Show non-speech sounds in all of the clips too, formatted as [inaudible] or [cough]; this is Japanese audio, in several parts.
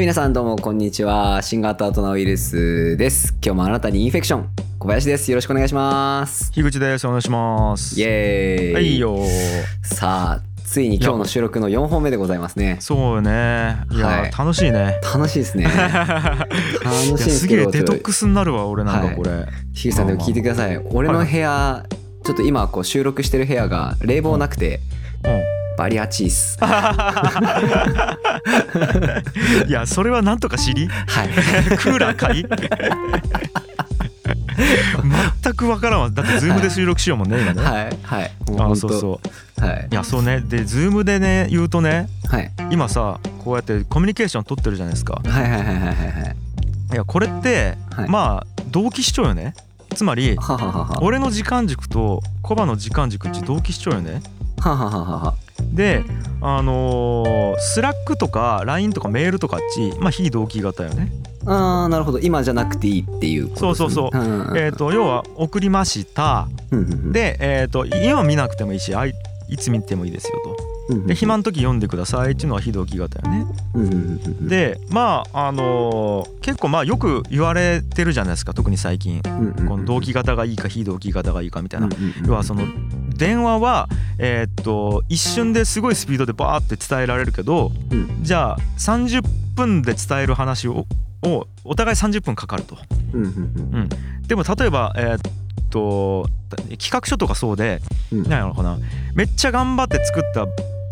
はい、皆さんどうもこんにちは。新型アトナウイルスです。今日もあなたにインフェクション。小林です。よろしくお願いします。樋口ですお願いしますイエーイ。はいよさあ、ついに今日の収録の4本目でございますね。そうよねいや、はい楽しいね楽しいですね。楽しいん [laughs] いやですすけど、げえデトックスになるわ俺なんかこれ、ひぐさんでも聞いてください。俺の部屋、ちょっと今こう収録してる部屋が冷房なくて、バリアチーっす。う [laughs] んいやそれはなんとか知り？はい。クーラー買い？全く分からんわだってズームで収録しようもんね今ね、はい。はい。あそうそうはいい。やそうねでズームでね言うとねはい。今さこうやってコミュニケーション取ってるじゃないですかはいはいはいはいはいはい。いやこれって、はいまあ同期視聴よねつまりはははは。俺の時間軸とコバの時間軸って同期視聴よねははははは。であのースラックとか LINE とかメールとかっちまあ非同期型よね。ああなるほど。今じゃなくていいっていうことね。そうそうそう。えっ、と要は送りました。でえっ、と今見なくてもいいしあいいつ見てもいいですよとで暇の時読んでくださいっていうのは非同期型よね。でまああのー結構まあよく言われてるじゃないですか特に最近。この同期型がいいか非同期型がいいかみたいな。要はその電話はえーっと一瞬ですごいスピードでバーって伝えられるけどうん。じゃあ30分で伝える話ををお互い30分かかると。うんでも例えばえーっと企画書とかそうでうん。何やろうかな。めっちゃ頑張って作った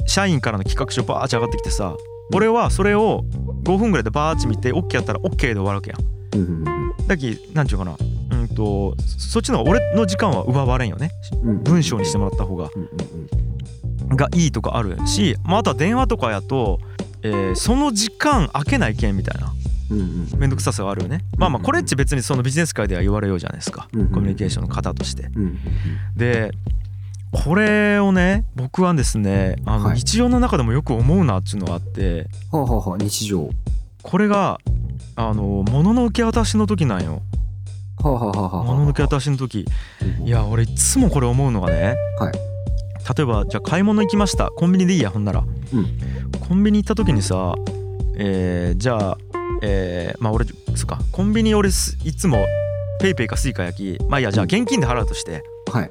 社員からの企画書バーッて上がってきてさ俺はそれを5分ぐらいでバーッて見て OK やったら OK で終わるわけやん。だきなんちゅうかな。うんとそっちの方が俺の時間は奪われんよね。うん文章にしてもらった方が。がいいとかあるし、まあ、あとは電話とかやと、えーその時間空けないけんみたいな。面倒くささがあるよね。まあまあこれっち別にそのビジネス界では言われようじゃないですか。コミュニケーションの方として。でこれをね僕はですねあのはい。日常の中でもよく思うなっていうのがあってはあはあはあ日常。これがあの物の受け渡しの時なんよ。はあはあはあはあ物の受け渡しの時。いや俺いつもこれ思うのがね、はい。例えばじゃあ買い物行きました。コンビニでいいやほんなら、うん。コンビニ行った時にさ、えーじゃあ、えーまあ俺そっか。コンビニ俺すいつも PayPayか Suicaやき。まあいいやじゃあ現金で払うとしてはい。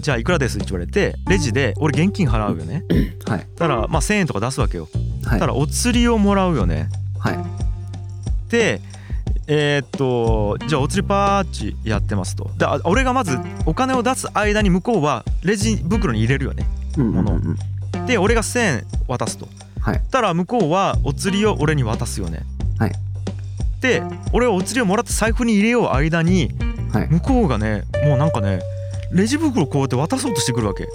じゃあいくらですって言われてレジで俺現金払うよね。はい。たらまあ1,000円とか出すわけよ。はい。たらお釣りをもらうよね。はい。でえーっとじゃあお釣りパーチやってますと。であ俺がまずお金を出す間に向こうはレジ袋に入れるよね。うんうんで俺が1,000円渡すと。はい。たら向こうはお釣りを俺に渡すよね。はい。で俺はお釣りをもらって財布に入れよう間にはい。向こうがねもうなんかねレジ袋こうやって渡そうとしてくるわけ。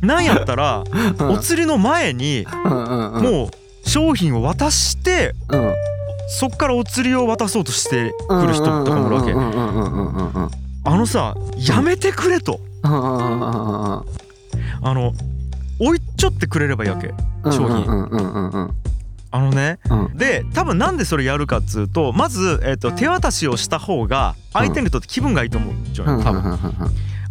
[laughs] なんやったらお釣りの前にもう商品を渡してうん。そっからお釣りを渡そうとしてくる人とかもいるわけ。あのさやめてくれと。あの置いちょってくれればいいわけうん商品あのねうん。で多分なんでそれやるかっつうとまず、えー、と手渡しをした方が相手にとって気分がいいと思うじゃうんうん。ん多分。うんうん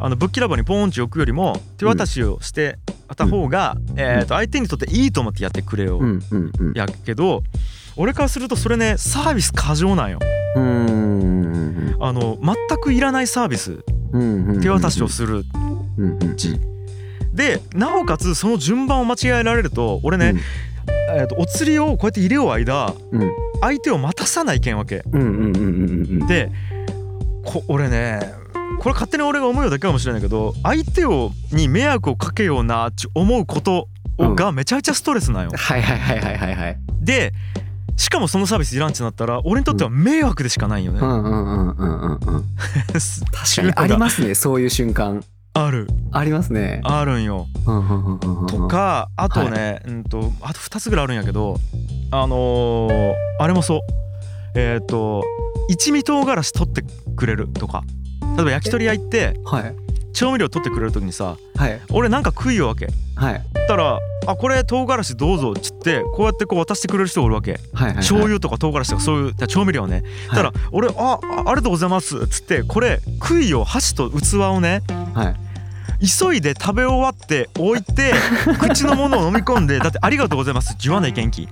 あのぶっきらぼうにポーンチ置くよりも手渡しをしてた方が、えー、と相手にとっていいと思ってやってくれよ、うんうんうん。やけど俺からするとそれねサービス過剰なんよ。うんうんあの全くいらないサービス。うんうん手渡しをする。うんうんでなおかつその順番を間違えられると俺ね、えー、とお釣りをこうやって入れよう間うん。相手を待たさないけんわけ。うんうんうんうんうんでこ俺ねこれ勝手に俺が思うようだけかもしれないけど相手をに迷惑をかけようなって思うことをがめちゃめちゃストレスなんよ。[laughs] はいはいはいはいはいはい。でしかもそのサービスいらんってなったら俺にとっては迷惑でしかないよね。うんうんうんうんうんうん [laughs] 確かにありますねそういう瞬間ある。ありますね。あるんよ。とかあとね、うんとあと2つぐらいあるんやけどあのーあれもそう。えっ、と一味唐辛子取ってくれるとか。例えば焼き鳥屋行ってはい。調味料取ってくれる時にさはい。俺なんか食いよわけ。はい。ったら「あこれ唐辛子どうぞ」っつってこうやってこう渡してくれる人がおるわけ。はいはい醤油とか唐辛子とかそういう調味料ね。たら俺「ああありがとうございます」っつってこれ杭を箸と器をねはい急いで食べ終わって置いて [laughs] 口のものを飲み込んでだって「ありがとうございます」言わない元気。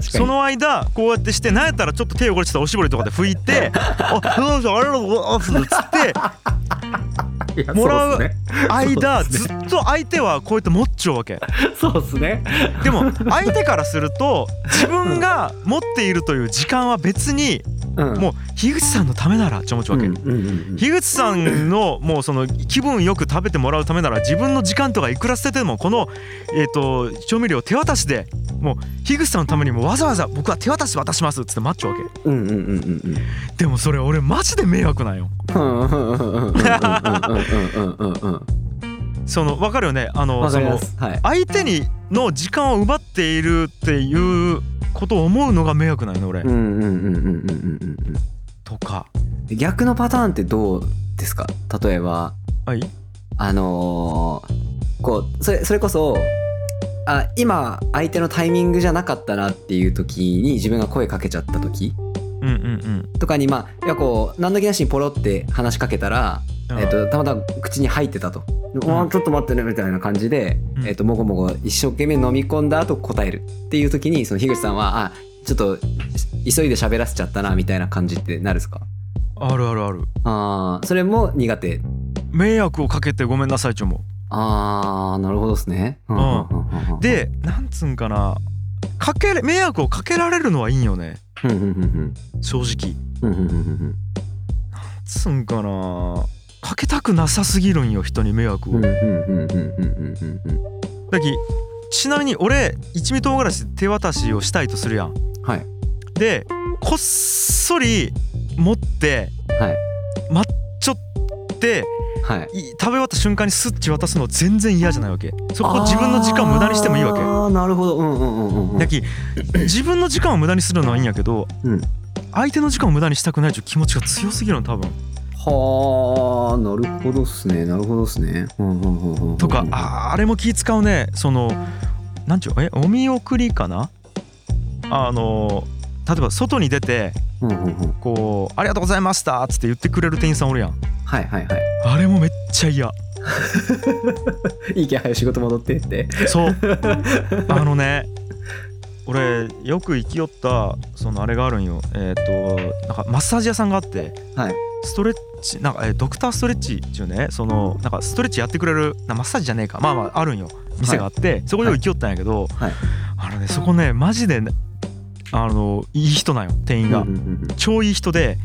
その間こうやってしてなんやったらちょっと手汚れてたらおしぼりとかで拭いて「[laughs] あどうぞありがとうございます」っつって [laughs] もらう間ずっと相手はこうやって持っちゃうわけ。そうっすね。でも相手からすると自分が持っているという時間は別にうんもう樋口さんのためならって思っちわけ、樋口さんのもうその気分よく食べてもらうためなら自分の時間とかいくら捨ててもこのえっと調味料を手渡しでもう樋口さんのためにもわざわざ僕は手渡し渡しますっつって待っちゃうわけ。でもそれ俺マジで迷惑なんよその分かるよね？あのそのはい。相手にの時間を奪っているっていうことを思うのが迷惑なんよね俺、うんうんうんうんうんうんうんとかうん。逆のパターンってどうですか？例えば。はい。あのーこうそれそれこそあ今相手のタイミングじゃなかったなっていう時に自分が声かけちゃった時。うんうんとかにまあいやこう何の気なしにポロって話しかけたら、うんえっとたまたま口に入ってたと「うわちょっと待ってね」みたいな感じで、うん。えっともごもご一生懸命飲み込んだ後答えるっていう時にその樋口さんは「あちょっと急いで喋らせちゃったな」みたいな感じってなるんですか？あるあるある。あーそれも苦手。迷惑をかけてごめんなさいちょも。あーなるほどですね。うんうんでなんつうんかな。かけれ迷惑をかけられるのはいいんよね。うんうんうん正直。うんうんうんうんつうんかなかけたくなさすぎるんよ人に迷惑を。だきちなみに俺一味唐辛子手渡しをしたいとするやん。はい、でこっそり持って、はい、マッチョって、はい、食べ終わった瞬間にスッチ渡すの全然嫌じゃないわけ。そこ自分の時間を無駄にしてもいいわけ。あなるほど。うんうんうんうん。だき自分の時間を無駄にするのはいいんやけど、うん、相手の時間を無駄にしたくないという気持ちが強すぎるの多分。はあなるほどっすね。なるほどっすね。とかあーあれも気使うね。そのなんちゅうえお見送りかな？あの例えば外に出てこう「ありがとうございました」っつって言ってくれる店員さんおるやん。はいはいはい。あれもめっちゃ嫌。[laughs] いいけ早仕事戻ってって。そう。あのね俺よく行きよったそのあれがあるんよ。えっ、となんかマッサージ屋さんがあってはい。ストレッチなんかえドクターストレッチっていうねそのなんかストレッチやってくれるなマッサージじゃねえか。まあまああるんよ。店があって、そこで行きよったんやけど、はい。あのねそこねマジでねあのいい人なんよ店員が、超いい人で、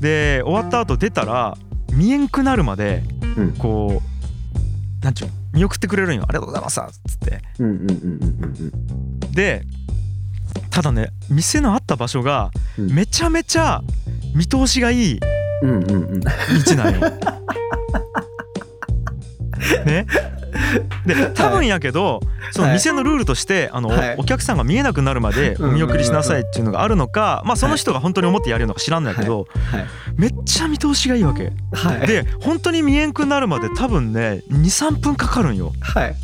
で終わった後出たら見えんくなるまでうん。こうなんちゅう見送ってくれるんよ。ありがとうございますっつって。でただね店のあった場所がうん。めちゃめちゃ見通しがいい道なんよ。[laughs] ね？で多分やけどその店のルールとしてあの、はい。お客さんが見えなくなるまでお見送りしなさいっていうのがあるのかまあその人が本当に思ってやるのか知らんのやけど、はい。めっちゃ見通しがいいわけ。はい。で本当に見えんくなるまで多分ね23分かかるんよ。はい。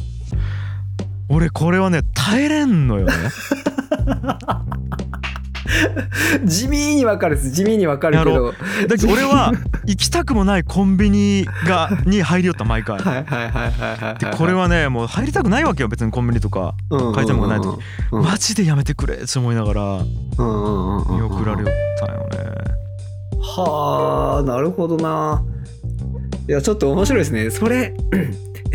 俺これはね耐えれんのよね。[laughs] [laughs] 地味にわかるです。地味にわかるけど。だけど俺は行きたくもないコンビニが [laughs] に入りよった毎回。はいはいはいはいはいでこれはねもう入りたくないわけよ別にコンビニとか。買いたくもない時うん。マジでやめてくれって思いながら。見送られよったんよね。はあなるほどな。いやちょっと面白いですね。それ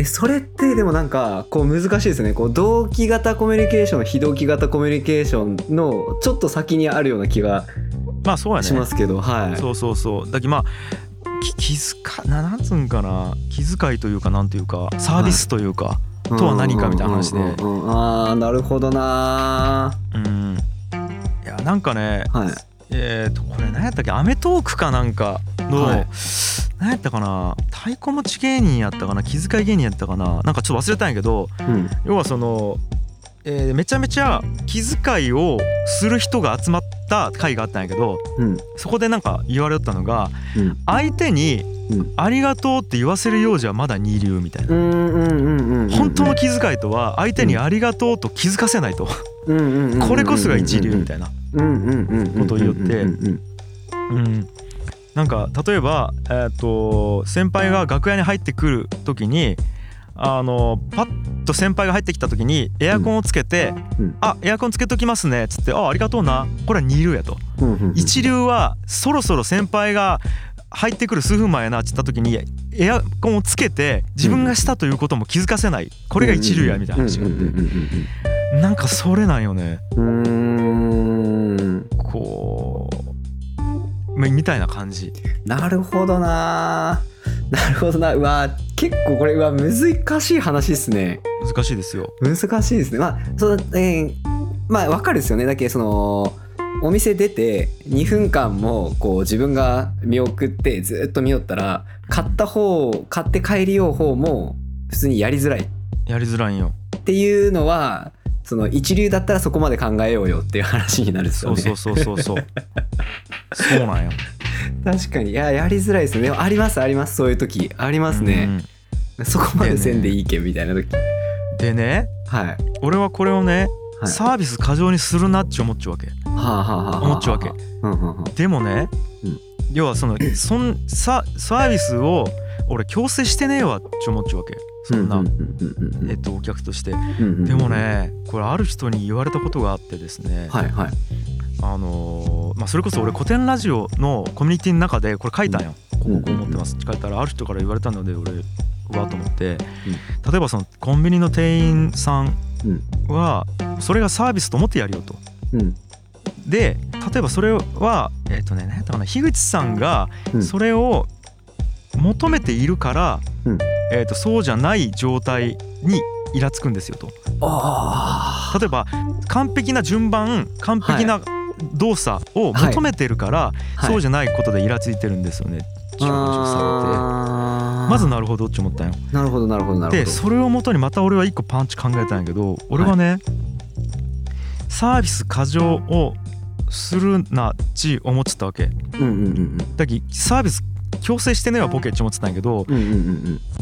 えそれってでもなんかこう難しいですね。こう同期型コミュニケーション非同期型コミュニケーションのちょっと先にあるような気がまあそうやね。しますけど、はい。そうそうそう。だけどまあき気遣いなつうんかな。気遣いというかなんというかサービスというか、とは何かみたいな話で。ああなるほどなうん。いやなんかねはい。えっ、とこれ何やったっけ『アメトーーク』かなんかの、はい何やったかな？太鼓持ち芸人やったかな？気遣い芸人やったかな？なんかちょっと忘れたんやけどうん。要はその、えーめちゃめちゃ気遣いをする人が集まった会があったんやけどうん。そこでなんか言われたのがうん。相手にうん「ありがとう」って言わせるようじゃまだ二流みたいな。本当の気遣いとは相手に「ありがとう」と気づかせないと。これこそが一流みたいな。ことを言って。うん、なんか例えば、えー、と先輩が楽屋に入ってくる時にあのパッと先輩が入ってきた時にエアコンをつけてうん「あエアコンつけときますね」っつって「あありがとうな」これは二流やと。うんうんうん一流はそろそろ先輩が入ってくる数分前やなっつった時にエアコンをつけて自分がしたということも気づかせない。これが一流やみたいな話が。あってなんかそれなんよね。こうみみたいな感じ。なるほどな。なるほどな。うわ結構これうわ難しい話ですね。難しいですよ。難しいですね。まあその、えーまあわかるですよね。だけどそのお店出て2分間もこう自分が見送ってずっと見よったら買った方買って帰りよう方も普通にやりづらい。やりづらいんよ。っていうのはその一流だったらそこまで考えようよっていう話になるんですよね。そうそうそうそうそう。そうなんよ。[laughs] 確かに。いややりづらいですね。でもありますあります。そういう時。ありますね、そこまでせんでいいけんみたいな時。うんでねはい。俺はこれをねはい。サービス過剰にするなって思っちゃうわけ。はあはあはあはあ思っちゃうわけ。うんうんうん。でもね、うん。要はそのそんササービスを俺強制してねえわって思っちゃうわけそんな、えっと、お客として。でもねこれある人に言われたことがあってですね、はいはい。あのーまあ、それこそ俺古典ラジオのコミュニティの中でこれ書いたんよ、こうこう思ってます。って書いたらある人から言われたので俺はと思って、例えばそのコンビニの店員さんはそれがサービスと思ってやるよと。うん。で例えばそれはえっ、とね何やったかな樋口さんがうん。それを求めているから、うん。えー、とそうじゃない状態にイラつくんですよと。あ例えば完璧な順番完璧な動作を求めてるから、はい。そうじゃないことでイラついてるんですよね。っていされて。あまずなるほどって思ったんよ。なるほどなるほどなるほど。でそれをもとにまた俺は一個パンチ考えたんやけど俺はね、サービス過剰をするなっち思ってたわけ。うんうんうんだきサービス強制してねえわボケって思ってたんやけど、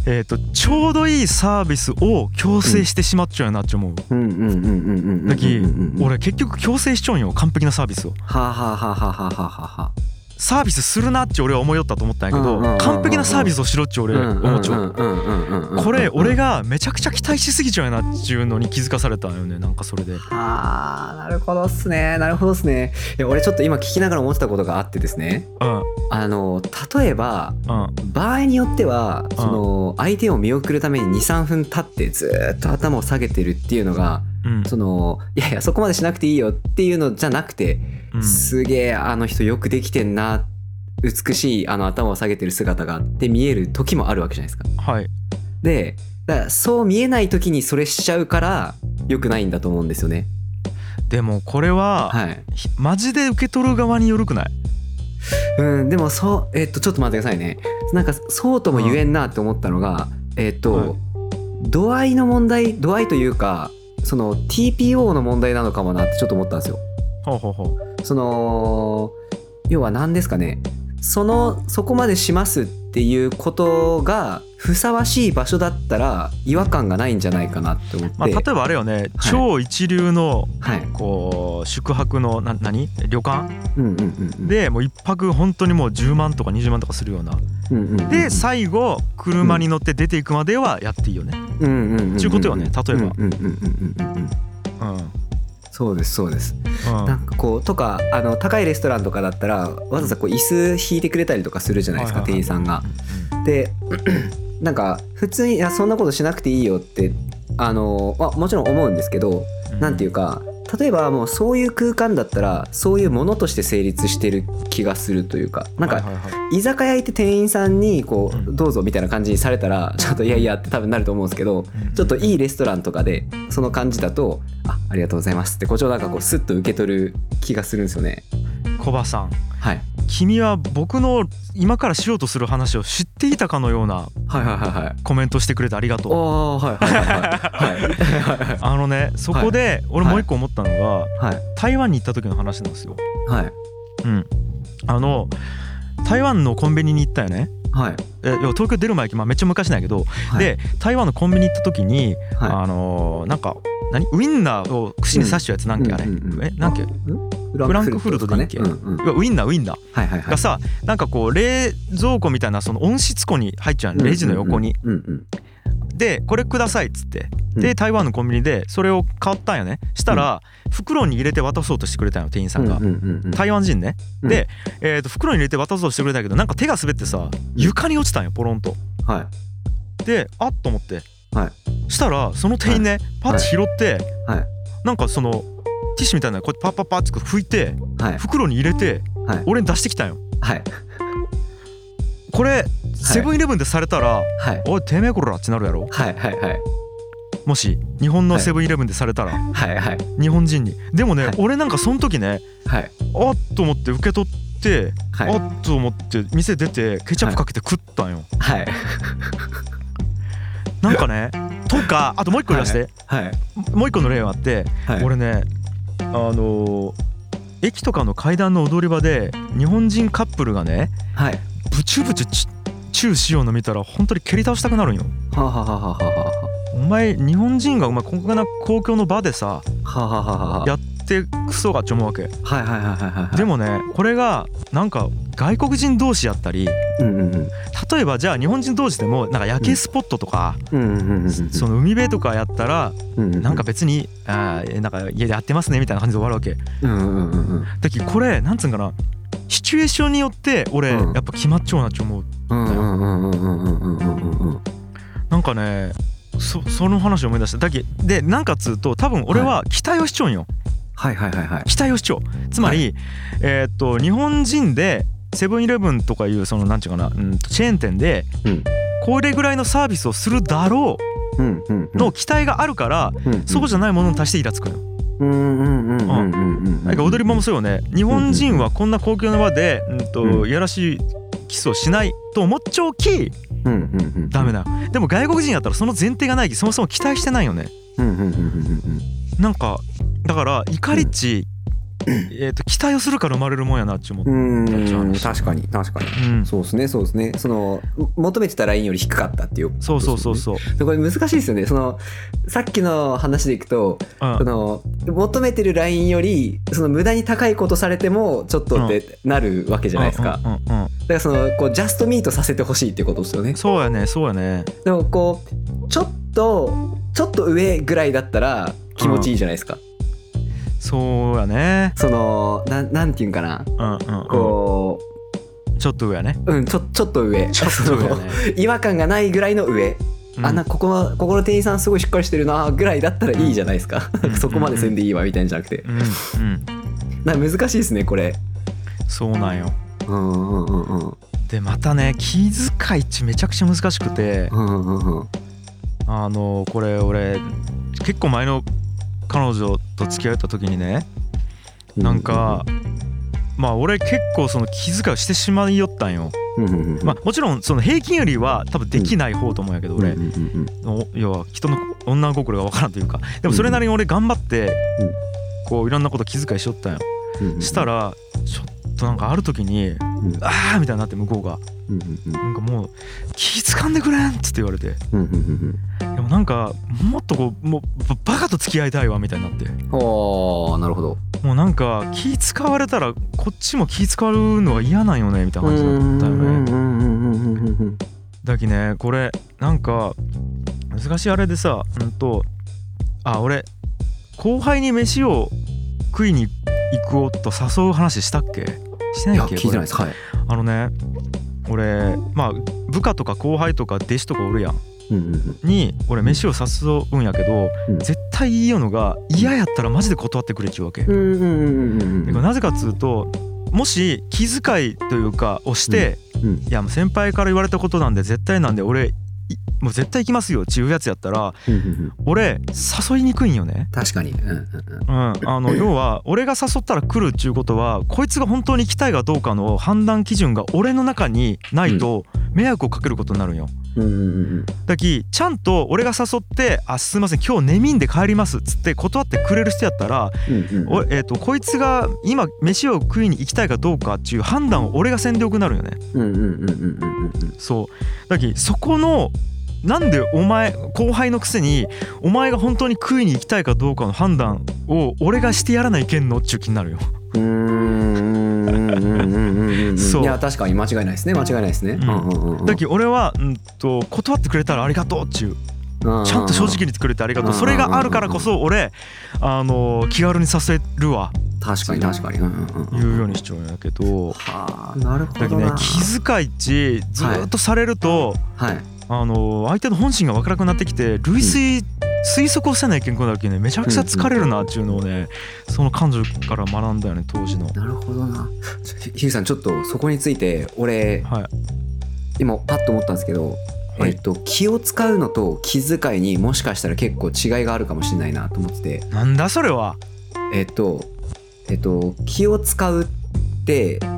えー、とちょうどいいサービスを強制してしまっちゃうよなって思う。だき俺結局強制しちゃうんよ完璧なサービスを。はあはあはあはあはあはあはサービスするなって俺は思いよったと思ったんやけど完璧なサービスをしろって俺あ思っちゃう。これ俺がめちゃくちゃ期待しすぎちゃうよなっていうのに気づかされたんよねなんかそれで。はあなるほどっすね。なるほどっすね。いや俺ちょっと今聞きながら思ってたことがあってですね。うん。あの例えばうん。場合によってはその相手を見送るために23分経ってずーっと頭を下げてるっていうのがうんそのいやいやそこまでしなくていいよっていうのじゃなくてうんすげえあの人よくできてんな美しいあの頭を下げてる姿がって見える時もあるわけじゃないですか。はいでだからそう見えない時にそれしちゃうから良くないんだと思うんですよね。でもこれは、はい。ひマジで受け取る側によるくない？うんでもそうえっとちょっと待ってくださいね。なんかそうとも言えんなって思ったのが、えっと、はい度合いの問題度合いというかその TPO の問題なのかもなってちょっと思ったんですよ。ほうほうほうその要は何ですかねそのそこまでしますっていうことがふさわしい場所だったら違和感がないんじゃないかなって思って、まあ、例えばあれよね、超一流のはい。こう宿泊のな何？旅館？うんうんうんうん。でもう一泊本当にもう10万とか20万とかするような。うんうんうんで最後車に乗って出ていくまではやっていいよね。うんうんうんうんちゅうことよね例えば。うんそうですそうです。うん。なんかこうとかあの高いレストランとかだったらわざわざこう椅子引いてくれたりとかするじゃないですか店員さんが。で [clears throat] なんか普通にいやそんなことしなくていいよってあの、まあ、もちろん思うんですけどうん。なんていうか例えばもうそういう空間だったらそういうものとして成立してる気がするというかなんか居酒屋行って店員さんにこうどうぞみたいな感じにされたらちょっといやいやって多分なると思うんですけどうん。ちょっといいレストランとかでその感じだとあありがとうございますってこっちをなんかこうスッと受け取る気がするんですよね。コバさん。はい君は僕の今からしようとする話を知っていたかのような。コメントしてくれてありがとう。おーはいはいはいはい。はい。[laughs] あのねそこで俺もう一個思ったのがはい。台湾に行った時の話なんですよ。はい。うん。あの台湾のコンビニに行ったよね。はい。え東京出る前、まあ、めっちゃ昔なんやけど、はい。で台湾のコンビニ行った時に、はあのーなんか何？ウインナーを串に刺したやつなんけあれ、うんうんうん。えなんけフランクフルトでいいっけ？うんうん。ウインナーウインナー。はいはいはい。がさなんかこう冷蔵庫みたいなその温室庫に入っちゃうのレジの横に。うんうん。でこれくださいっつって。うん。で台湾のコンビニでそれを買ったんよね。したら袋に入れて渡そうとしてくれたんよ店員さんが。うんうんうんうん。台湾人ね。うん。でえーと袋に入れて渡そうとしてくれたけどなんか手が滑ってさ床に落ちたんよポロンと。はい。であっと思ってはしたらその店員ねパッチ拾ってはい。なんかそのティッシュみたいなのこうやってパッパッパッって拭いてはい。袋に入れてはい。俺に出してきたんよ。はい。これセブンイレブンでされたらはい。おいてめえこらってなるやろ？はいはいはい。もし日本のはい。セブンイレブンでされたらはいはい。日本人に。でもねはい。俺なんかその時ねはい。あっと思って受け取ってはい。あっと思って店出てケチャップかけて食ったんよ。はいなんかねとかあともう一個言わして。はい。もう一個の例があってはい。俺ねあのー駅とかの階段の踊り場で日本人カップルがねはい。ブチュブチュチチューしようの見たら本当に蹴り倒したくなるんよ。はあはあはあはあはお前日本人がお前こんな公共の場でさやってクソがって思うわけ。はいはいはいはいはい。でもねこれがなんか外国人同士やったり、うんうんうん、例えばじゃあ日本人同士でもなんか夜景スポットとか、その海辺とかやったら、なんか別にあなんか家でやってますねみたいな感じで終わるわけ。だけどこれなんつうんかなシチュエーションによって俺やっぱ決まっちゃうなって思う。なんかねそその話を思い出した。だけでなんかつうと多分俺は期待をしちゃうんよ。はいはいはいはい、期待をしちゃうつまり、はい、えっと日本人でセブンイレブンとかいうそのなんちゅうかな、うん、チェーン店でうん。これぐらいのサービスをするだろうの期待があるから、うんそうじゃないものに足してイラつくの。なんか踊り場もそうよね。日本人はこんな公共の場で、うんとうん。いやらしいキスをしないと思っちゃおきうんうダメだ。よでも外国人やったらその前提がないきそもそも期待してないよね。なんかだから怒りっち、えー、と期待をするから生まれるもんやなって思っちゃううん話確かに確かに。うん、そうですねそうですね。その求めてたラインより低かったっていうことですそうそうそうそう、これ難しいですよね。そのさっきの話でいくとうん。その求めてるラインよりその無駄に高いことされてもちょっとってなるわけじゃないですか、だからそのこうジャストミートさせてほしいってことですよね。そうやねそうやね。でもこうちょっとちょっと上ぐらいだったら気持ちいいじゃないですか、そうやね。そのなんなんていうんかな。うんうん、うん、こちょっと上やね。ううんちょちょっと上。ちょっと上やね。[laughs] 違和感がないぐらいの上、うん。あなここのここの店員さんすごいしっかりしてるな。ぐらいだったらいいじゃないですか、うん。[laughs] そこまでせんでいいわみたいなんじゃなくて、うん。うん。難しいですねこれ。そうなんよ。うんうんうんうん。でまたね気遣いっちめちゃくちゃ難しくて。うんうんうん。あのこれ俺結構前の彼女と付き合った時にねなんかまあ俺結構その気遣いをしてしまいよったんよ。まあもちろんその平均よりは多分できない方と思うんやけど俺。要は人の女心が分からんというか。でもそれなりに俺頑張ってうん。こういろんなこと気遣いしよったんよ。したらちょっとなんかある時にうん「ああ!」みたいになって向こうが。なんかもう「気遣んでくれん!」っつって言われて。でもなんかもっとこうもうババカと付き合いたいわみたいになって。うんおーなるほど。もうなんか気使われたらこっちも気使うのは嫌なんよねみたいな感じだったよね。だきねこれなんか難しいあれでさうんとあ俺後輩に飯を食いに行こうと誘う話したっけ？してないいっけ？や聞いてないです。はい。あのね俺まあ部下とか後輩とか弟子とかおるやん。うんうんうん。に俺飯を誘うんやけど、うん。絶対言いようのが嫌やったらマジで断ってくれっちゅうわけ、なぜかっつうともし気遣いというかをして、うん。いやもう先輩から言われたことなんで絶対なんで俺いもう絶対行きますよっていうやつやったら俺誘いにくいんよね。確かに。うんうんうん。うん、あの [laughs] 要は俺が誘ったら来るっちゅうことはこいつが本当に行きたいかどうかの判断基準が俺の中にないと迷惑をかけることになるんよ。うんだきちゃんと俺が誘って「あすいません今日寝みんで帰ります」っつって断ってくれる人やったら、うんうんおえー、とこいつが今飯を食いに行きたいかどうかっていう判断を俺がせんでよくなるよね。うんうんうんうんうんうんそう。だきそこのなんでお前後輩のくせにお前が本当に食いに行きたいかどうかの判断を俺がしてやらないけんのっちゅう気になるよ。うーんうんうんうんうんうんそう。いや確かに間違いないですね。間違いないですね。ん。うんうんうんうん。だき俺は、うん、と断ってくれたらありがとうっちゅうちゃんと正直に作れてありがとう。それがあるからこそ俺あの気軽にさせるわ。確かに確かに、うんうんうん、言うようにしちゃうんやけど。はあなるほどね気遣いっちずーっとされると、はい。あの相手の本心が分からなくなってきて類推、推測をせない健康だけねめちゃくちゃ疲れるなっていうのをねその感情から学んだよね当時の。なるほどな。ひひぐさんちょっとそこについて俺はい。今パッと思ったんですけど、はい。えっと気を使うのと気遣いにもしかしたら結構違いがあるかもしれないなと思ってて。なんだそれは。えっとえっと気を使うって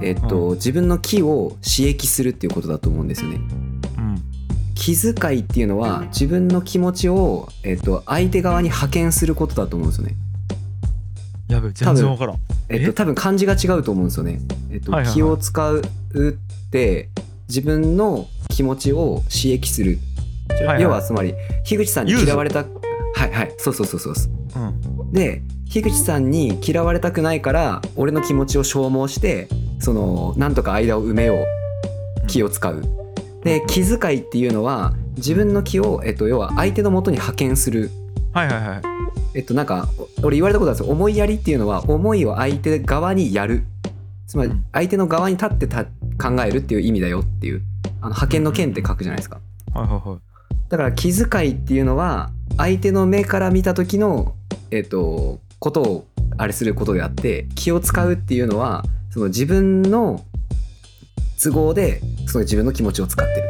えっと、自分の気を刺激するっていうことだと思うんですよね。うん気遣いっていうのは自分の気持ちを、えっと、相手側に派遣することだと思うんですよね。やべえ全然分からん。ええっと、多分漢字が違うと思うんですよね。えっと気を使うって自分の気持ちを刺激する。はいはい。要はつまり樋口さんに嫌われたはいはいそうそうそうそうそう。うん。で樋口さんに嫌われたくないから俺の気持ちを消耗してそのなんとか間を埋めよう。気を使う。で気遣いっていうのは自分の気を、えっと、要は相手の元に派遣する。はいはいはい。えっとなんかお俺言われたことあるんですよ。思いやりっていうのは思いを相手側にやる。つまりうん。相手の側に立ってた考えるっていう意味だよっていうあの派遣の剣って書くじゃないですか。はいはいはい。だから気遣いっていうのは相手の目から見た時のえっとことをあれすることであって気を使うっていうのはその自分の都合でその自分の気持ちを使ってる。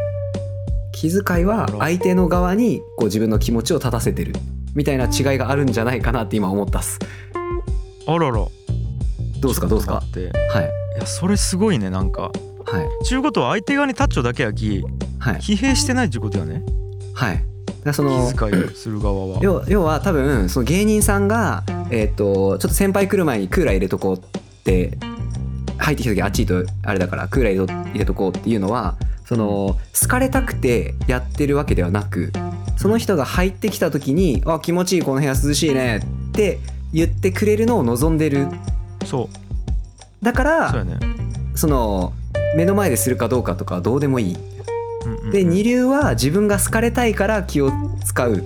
気遣いは相手の側にこう自分の気持ちを立たせてる。みたいな違いがあるんじゃないかなって今思ったっす。あらら。どうですか？どうですか？って。はい。いやそれすごいねなんか。はい。ちゅうことは相手側にタッチョだけやきはい。疲弊してないっていうことやね。はい。だその気遣いをする側は。要要は多分その芸人さんが、えー、とちょっと先輩来る前にクーラー入れとこうって入ってきた時あっちいとあれだからクーラー入れとこうっていうのはその好かれたくてやってるわけではなくその人が入ってきた時に「あ気持ちいいこの部屋涼しいね」って言ってくれるのを望んでる。そう。だからそね。その目の前でするかどうかとかはどうでもいい。うんうんうん。で二流は自分が好かれたいから気を使う。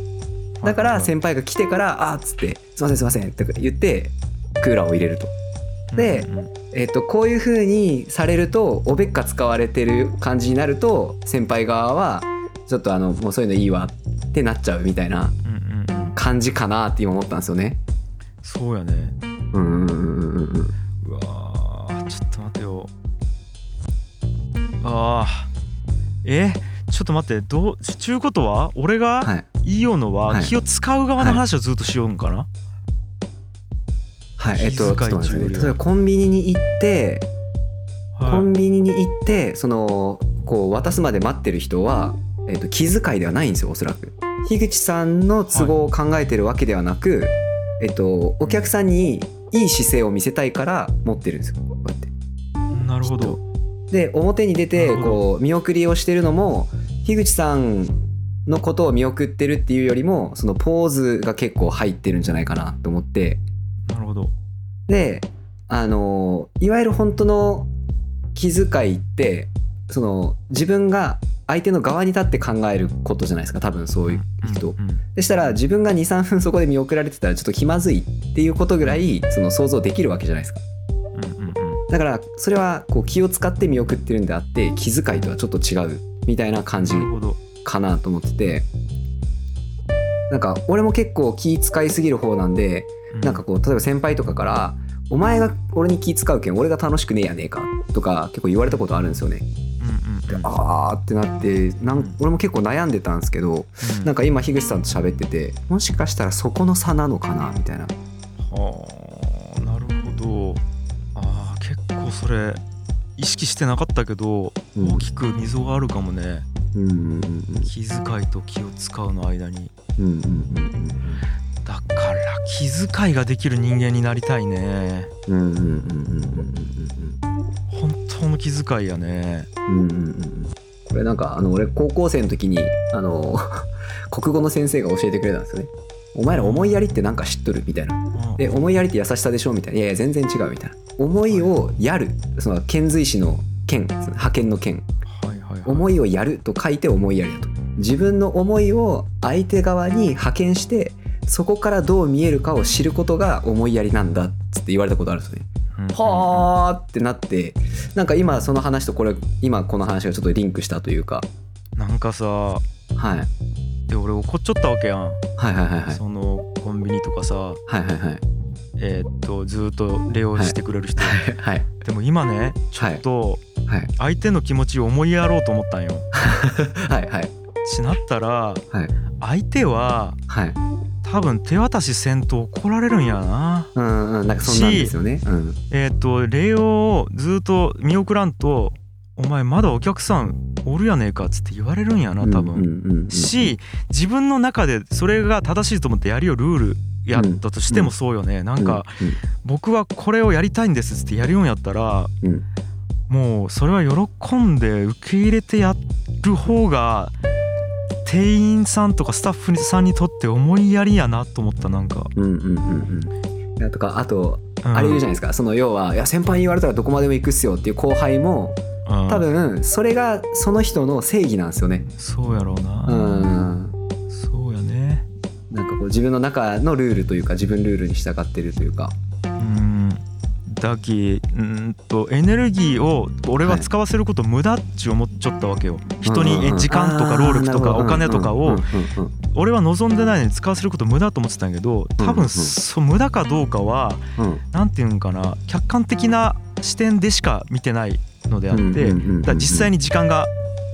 だから先輩が来てから「あっ」つって「すいませんすいません」って言ってクーラーを入れると。でうんうんうんえっとこういう風にされるとおべっか使われてる感じになると先輩側はちょっとあのもうそういうのいいわってなっちゃうみたいな感じかなって今思ったんですよね。そうやね。うんうんうんうんうんうわーちょっと待てよ。ああえちょっと待ってどうちゅうことは俺がはい言いようのははい気を使う側の話をずっとしようんかな、はいえっとちょっと待ってくださいね。中例えばコンビニに行ってコはい。ンビニに行ってそのこう渡すまで待ってる人は、えっと気遣いではないんですよおそらく。樋口さんの都合を考えてるわけではなく、えっとお客さんにいい姿勢を見せたいから持ってるんですよ。こうやって。なるほど。で表に出てなるほど。こう見送りをしてるのも樋口さんのことを見送ってるっていうよりもそのポーズが結構入ってるんじゃないかなと思ってであのいわゆる本当の気遣いってその自分が相手の側に立って考えることじゃないですか多分そういう人、うんうんでしたら自分が23分そこで見送られてたらちょっと気まずいっていうことぐらいその想像できるわけじゃないですか。うんうんうん。だからそれはこう気を使って見送ってるんであって気遣いとはちょっと違うみたいな感じかなと思っててなんか俺も結構気使いすぎる方なんでうなんかこう例えば先輩とかから「お前が俺に気使うけん俺が楽しくねえやねえか」とか結構言われたことあるんですよね。うんうんうん。あーってなってなんうん。俺も結構悩んでたんですけどうん。なんか今樋口さんと喋っててもしかしたらそこの差なのかなみたいな。はあなるほど。あー結構それ意識してなかったけど、うん。大きく溝があるかもね。うんうんうん。気遣いと気を使うの間にうんうんうんうんだから気遣いができる人間になりたいねうんうんうんうんうんうん本当の気遣いやねうんうんうんうんこれなんかあの俺高校生の時にあの [laughs] 国語の先生が教えてくれたんですよね。お前ら思いやりってなんか知っとるみたいな。うんで思いやりって優しさでしょみたいな。いやいや全然違うみたいな。思いをやるその遣隋使の剣派遣の剣はいはいはい思いをやると書いて思いやりだと。自分の思いを相手側に派遣してそこからどう見えるかを知ることが思いやりなんだっつって言われたことあるんですよね。うん。はあってなってなんか今その話とこれ今この話がちょっとリンクしたというか、なんかさはい、で俺怒っちゃったわけやん、はいはいはいはい。そのコンビニとかさはいはいはい。えーっとずーっと礼をしてくれる人、はいでも今ねちょっとはい。相手の気持ちを思いやろうと思ったんよ。[laughs] はいはいしなったらはい。相手ははい。多分手渡しせんと怒られるんやな。うんうんなんかそんなんですよね。うん。えーっと礼をずーっと見送らんと「お前まだお客さんおるやねえか」っつって言われるんやな多分、うんうんうんうん。し自分の中でそれが正しいと思ってやりよルールやったとしてもそうよね、なんか僕はこれをやりたいんですっつってやるようんやったらうんうん。もうそれは喜んで受け入れてやる方が店員さんとかスタッフさんにとって思いやりやなと思ったなんか、うんうんうんうん。とかあとうん。あれ言うじゃないですか、その要はいや先輩に言われたらどこまでも行くっすよっていう後輩もうん。多分それがその人の正義なんですよね。そうやろうな、うん。そうやね。なんかこう自分の中のルールというか自分ルールに従ってるというか。うん。だきうんとエネルギーを俺は使わせること無駄っち思っちゃったわけよ。人にえ時間とか労力とかお金とかを俺は望んでないのに使わせること無駄と思ってたんやけど多分そう無駄かどうかはなんていうんかな客観的な視点でしか見てないのであってだ実際に、に時間が、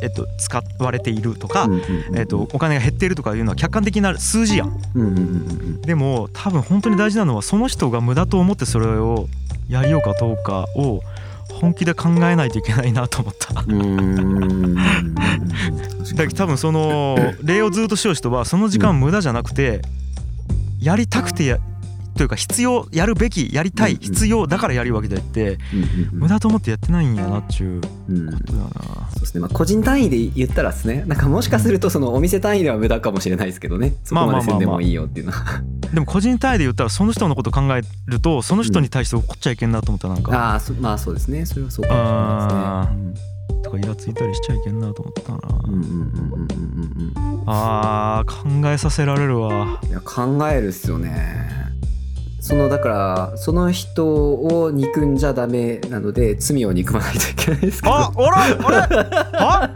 えっと、使われているとか、えっと、お金が減っているとかいうのは客観的な数字やん。でも多分本当に大事なのはその人が無駄と思ってそれをやりようかどうかを本気で考えないといけないなと思った。だけど多分その [laughs] 礼をずっとしよう人はその時間無駄じゃなくてやりたくてやというか必要やるべきやりたいうんうん。必要だからやるわけであってうん無駄と思ってやってないんやなっちゅううんことだな。そうですね。まあ、個人単位で言ったらですね。なんかもしかするとそのお店単位では無駄かもしれないですけどね。そこまでせんでもいいよっていうのは。でも個人単位で言ったらその人のこと考えるとその人に対して怒っちゃいけんなと思ったなんか。ああそまあそうですね。それはそうかもしれないですね。とかイラついたりしちゃいけんなと思ったな。うんうんうんうんうんうんうん。あー考えさせられるわ。いや考えるっすよねそのだからその人を憎んじゃダメなので罪を憎まないといけないですけどあ、あら、あれ、[laughs] は？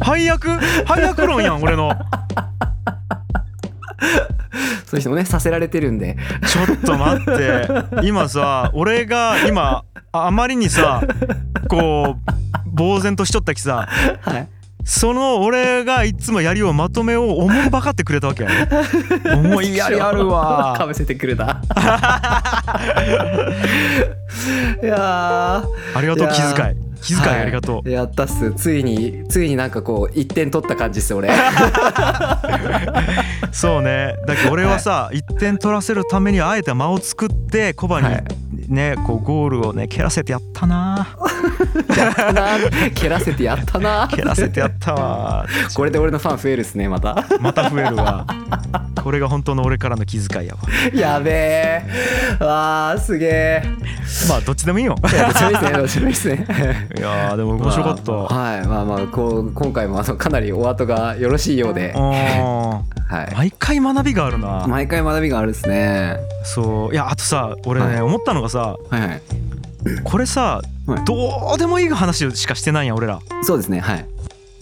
配役、配役論やん、俺の。そういう人もねさせられてるんでちょっと待って、今さ、俺が今、ああまりにさ。こう、呆然としちょったきさ。はいその俺がいつもやりをまとめを思いばかってくれたわけやね。思いやりあるかわ。[laughs] ぶせてくれた [laughs] いやありがとう、気遣い。気遣いはいありがとう。ーやったっすついについになんかこう一点取った感じっす俺 [laughs] そうねだけど俺はさ、一点取らせるためにあえて間を作ってコバにはいね、こうゴールをね蹴らせてやったな。やったな蹴らせてやったな。蹴らせてやったわ。これで俺のファン増えるっすねまた。また増えるわ。これが本当の俺からの気遣いやわ。やべえ。わーすげえ。まあどっちでもいいよ。いやどっちもいいっすねどっちもいいっすね。[laughs] いやーでも面白かった、まあはいまあまあこう今回もあのかなりお後がよろしいようで、うんはい、毎回学びがあるな、毎回学びがあるですね。そう。いやあとさ俺ね、はい。思ったのがさはいはい。これさ、はい。どうでもいい話しかしてないやん俺ら。そうですねはい。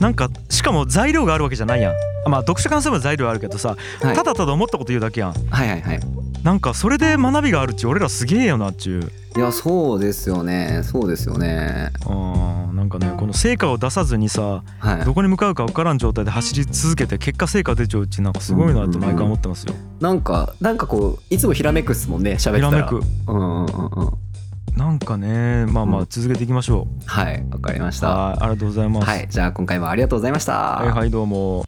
なんかしかも材料があるわけじゃないやん。まあ読書感想文は材料あるけどさ、はい。ただただ思ったこと言うだけやん。はいはいはいなんかそれで学びがあるっち俺らすげえよなっちゅう。いやそうですよね。そうですよね。うんなんかねこの成果を出さずにさはい。どこに向かうか分からん状態で走り続けて結果成果出ちゃううちなんかすごいなって毎回思ってますよ。なんかなんかこういつもひらめくっすもんね喋ってたら。ひらめく。うんうんうんうん。なんかねまあまあ続けていきましょはいわかりましう。た。はいありがとうございます。はいじゃあ今回もありがとうございました。はいはいどうも。